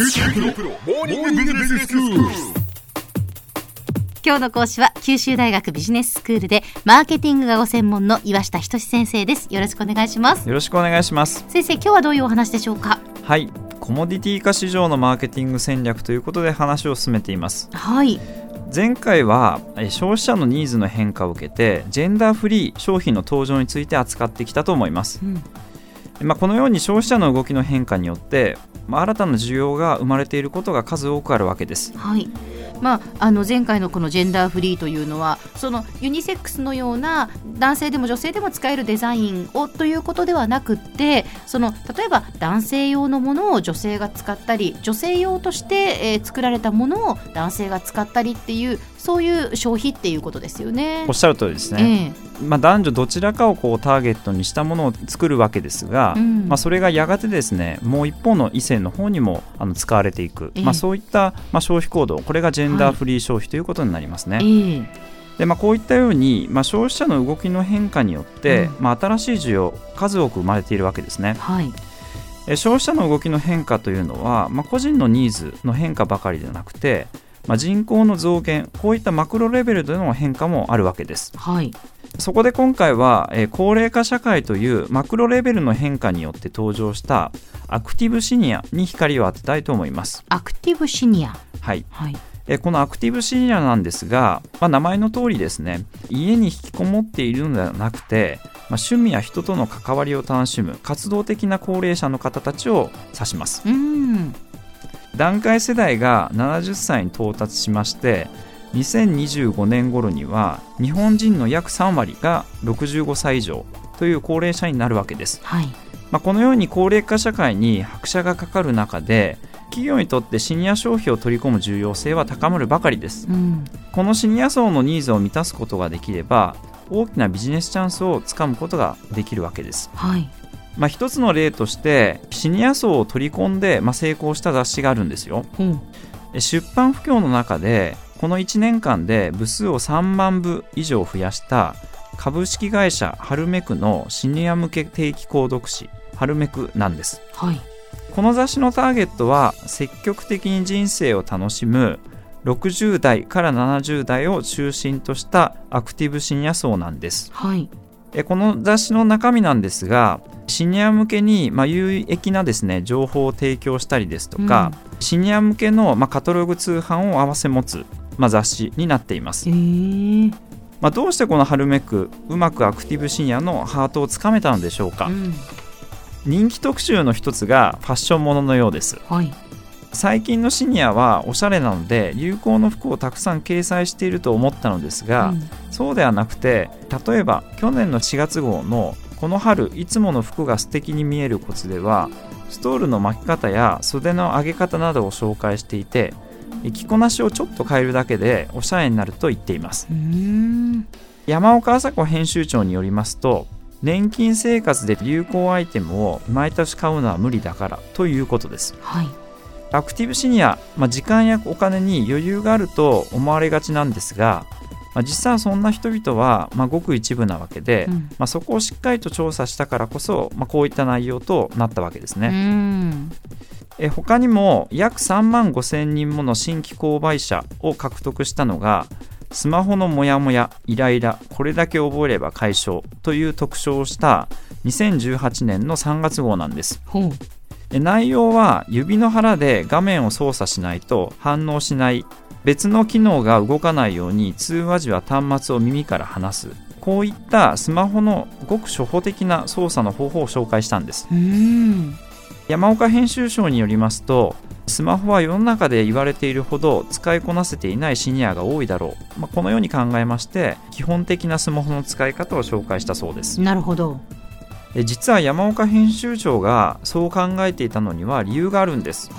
今日の講師は九州大学ビジネススクールでマーケティングがご専門の岩下仁先生です。よろしくお願いします。よろしくお願いします。先生今日はどういうお話でしょうか？はい。コモディティ化市場のマーケティング戦略ということで話を進めています。はい。前回は消費者のニーズの変化を受けてジェンダーフリー商品の登場について扱ってきたと思います、うんまあ、このように消費者の動きの変化によって、まあ、新たな需要が生まれていることが数多くあるわけです。はいまあ、あの前回のこのジェンダーフリーというのはそのユニセックスのような男性でも女性でも使えるデザインをということではなくってその例えば男性用のものを女性が使ったり女性用として、えー、作られたものを男性が使ったりっていうそういう消費っていうことですよね。おっしゃる通りですね、えー、まあ、男女どちらかをこうターゲットにしたものを作るわけですが、うん、まあ、それがやがてですねもう一方の異性の方にもあの使われていく、えー、まあ、そういった、まあ、消費行動。これがジェンダーフリー消費ということになりますね。はい。えーでまあ、こういったように、まあ、消費者の動きの変化によって、うん、まあ、新しい需要数多く生まれているわけですね。はい。消費者の動きの変化というのは、まあ、個人のニーズの変化ばかりではなくてまあ、人口の増減こういったマクロレベルでの変化もあるわけです。はいそこで今回は、えー、高齢化社会というマクロレベルの変化によって登場したアクティブシニアに光を当てたいと思います。アクティブシニア。はい、はい。えこのアクティブシニアなんですが、まあ、名前の通りですね家に引きこもっているのではなくて、まあ、趣味や人との関わりを楽しむ活動的な高齢者の方たちを指します。うん。段階世代が70歳に到達しまして2025年頃には日本人の約3割が65歳以上という高齢者になるわけです、はい。まあ、このように高齢化社会に拍車がかかる中で企業にとってシニア消費を取り込む重要性は高まるばかりです、うん、このシニア層のニーズを満たすことができれば大きなビジネスチャンスをつかむことができるわけです、はい。まあ、一つの例としてシニア層を取り込んで、まあ、成功した雑誌があるんですよ、う。ん、出版不況の中でこの1年間で部数を3万部以上増やした株式会社ハルメクのシニア向け定期購読誌ハルメクなんです、はい、この雑誌のターゲットは積極的に人生を楽しむ60代から70代を中心としたアクティブシニア層なんです、はい、この雑誌の中身なんですがシニア向けに、まあ、有益なですね情報を提供したりですとか、うん、シニア向けの、まあ、カタログ通販を併せ持つ、まあ、雑誌になっています。まあ、どうしてこの春めくうまくアクティブシニアのハートをつかめたのでしょうか、うん、人気特集の一つがファッションもののようです、はい、最近のシニアはおしゃれなので流行の服をたくさん掲載していると思ったのですが、うん、そうではなくて例えば去年の4月号のこの春いつもの服が素敵に見えるコツではストールの巻き方や袖の上げ方などを紹介していて着こなしをちょっと変えるだけでおしゃれになると言っています。山岡麻子編集長によりますと年金生活で流行アイテムを毎年買うのは無理だからということです、はい、アクティブシニア、まあ、時間やお金に余裕があると思われがちなんですがまあ、実際はそんな人々は、まあ、ごく一部なわけで、うん、まあ、そこをしっかりと調査したからこそ、まあ、こういった内容となったわけですね。え他にも約3万5千人もの新規購買者を獲得したのがスマホのモヤモヤ、イライラ、これだけ覚えれば解消という特徴をした2018年の3月号なんです。内容は指の腹で画面を操作しないと反応しない別の機能が動かないように通話時は端末を耳から離す。こういったスマホのごく初歩的な操作の方法を紹介したんです山岡編集長によりますとスマホは世の中で言われているほど使いこなせていないシニアが多いだろう、まあ、このように考えまして基本的なスマホの使い方を紹介したそうです。なるほど。実は山岡編集長がそう考えていたのには理由があるんです。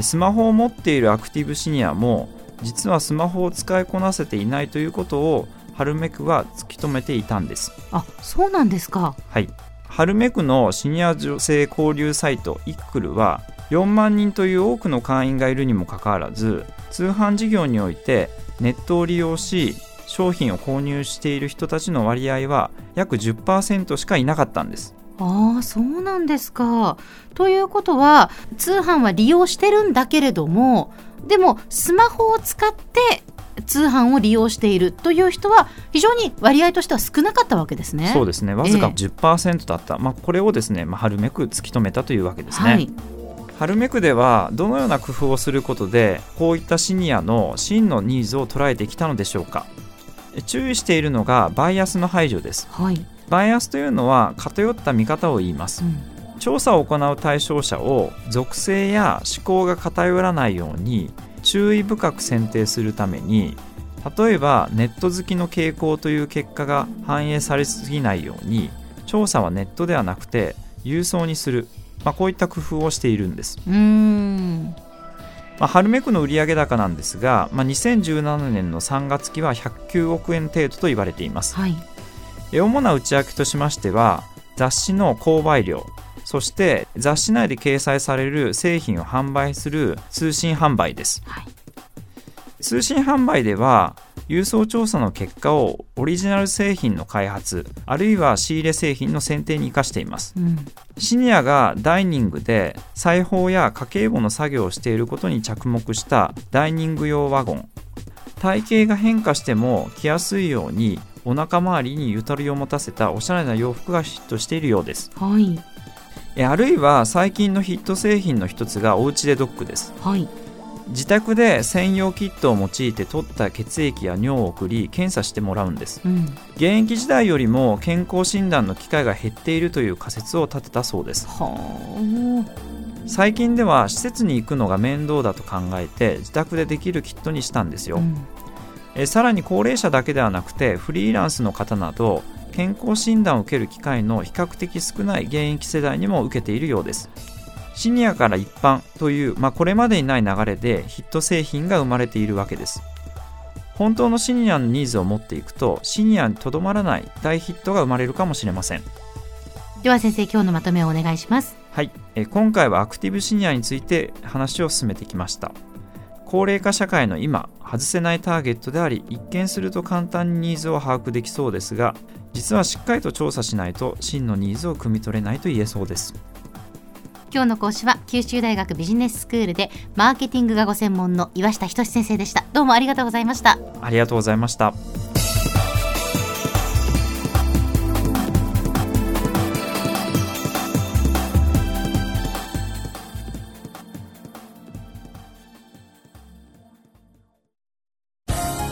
スマホを持っているアクティブシニアも実はスマホを使いこなせていないということをハルメクは突き止めていたんです。あそうなんですか。はいハルメクのシニア女性交流サイトイックルは4万人という多くの会員がいるにもかかわらず通販事業においてネットを利用し商品を購入している人たちの割合は約10%しかいなかったんですああそうなんですか。ということは通販は利用してるんだけれどもでもスマホを使って通販を利用しているという人は非常に割合としては少なかったわけですね。そうですね。わずか10%だった、まあ、これをですね、まあ、春めく突き止めたというわけですね。はい、春めくではどのような工夫をすることでこういったシニアの真のニーズを捉えてきたのでしょうか。注意しているのがバイアスの排除です。はい。バイアスというのは偏った見方を言います。うん。調査を行う対象者を属性や思考が偏らないように注意深く選定するために例えばネット好きの傾向という結果が反映されすぎないように調査はネットではなくて郵送にする、まあ、こういった工夫をしているんです、うーん。まあ、春めくの売上高なんですが、まあ、2017年の3月期は109億円程度と言われています。はい。え主な内訳としましては雑誌の購買量そして雑誌内で掲載される製品を販売する通信販売です。はい。通信販売では郵送調査の結果をオリジナル製品の開発あるいは仕入れ製品の選定に生かしています。うん。シニアがダイニングで裁縫や家計簿の作業をしていることに着目したダイニング用ワゴン。体型が変化しても着やすいようにお腹周りにゆとりを持たせたおしゃれな洋服がヒットしているようです。はい。えあるいは最近のヒット製品の一つがおうちでドッグです。はい。自宅で専用キットを用いて取った血液や尿を送り検査してもらうんです。うん。現役時代よりも健康診断の機会が減っているという仮説を立てたそうです。は最近では施設に行くのが面倒だと考えて自宅でできるキットにしたんですよ、あうん。えさらに高齢者だけではなくてフリーランスの方など健康診断を受ける機会の比較的少ない現役世代にも受けているようです。シニアから一般という、まあ、これまでにない流れでヒット製品が生まれているわけです。本当のシニアのニーズを持っていくとシニアにとどまらない大ヒットが生まれるかもしれません。では先生今日のまとめをお願いします。はい、えー今回はアクティブシニアについて話を進めてきました。高齢化社会の今外せないターゲットであり一見すると簡単にニーズを把握できそうですが実はしっかりと調査しないと真のニーズを汲み取れないと言えそうです。今日の講師は九州大学ビジネススクールでマーケティングがご専門の岩下仁先生でした。どうもありがとうございました。ありがとうございました